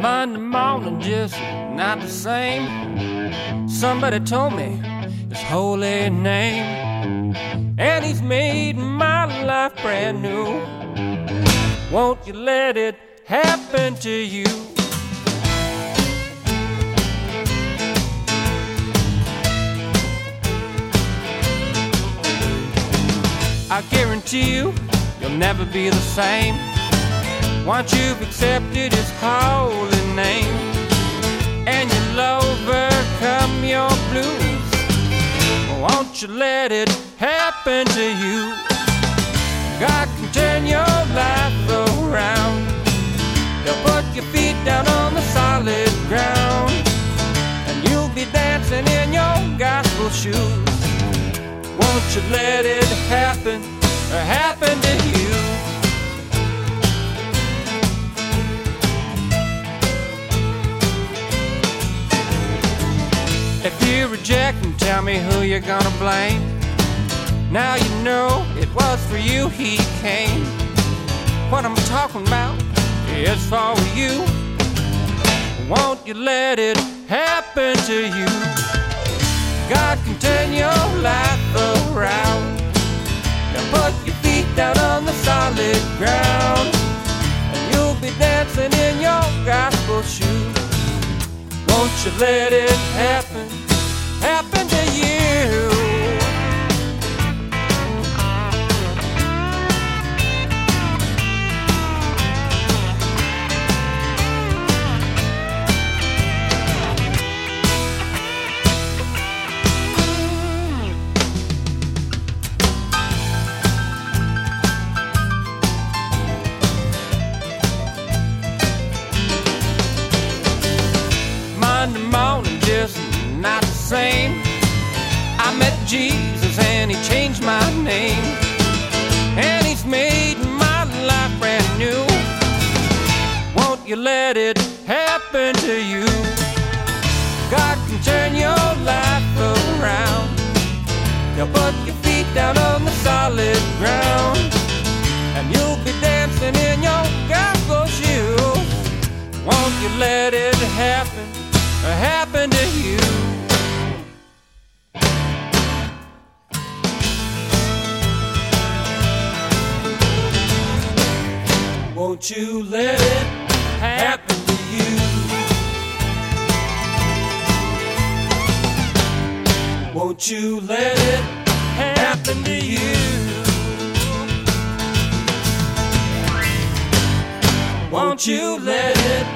mountain just not the same. Somebody told me his holy name, and he's made my life brand new. Won't you let it happen to you? I guarantee you, you'll never be the same. Once you've accepted His holy name, and you'll overcome your blues, won't you let it happen to you? God can turn your life around. He'll put your feet down on the solid ground, and you'll be dancing in your gospel shoes. Won't you let it happen, happen to you? If you reject him, tell me who you're gonna blame. Now you know it was for you he came. What I'm talking about is for you. Won't you let it happen to you? God can you let it happen, happen to you? Just not the same. I met Jesus and he changed my name. And he's made my life brand new. Won't you let it happen to you? God can turn your life around. He'll put your feet down on the solid ground. And you'll be dancing in your gospel shoes. Won't you let it happen, happen Won't you let it happen to you? Won't you let it happen to you? Won't you let it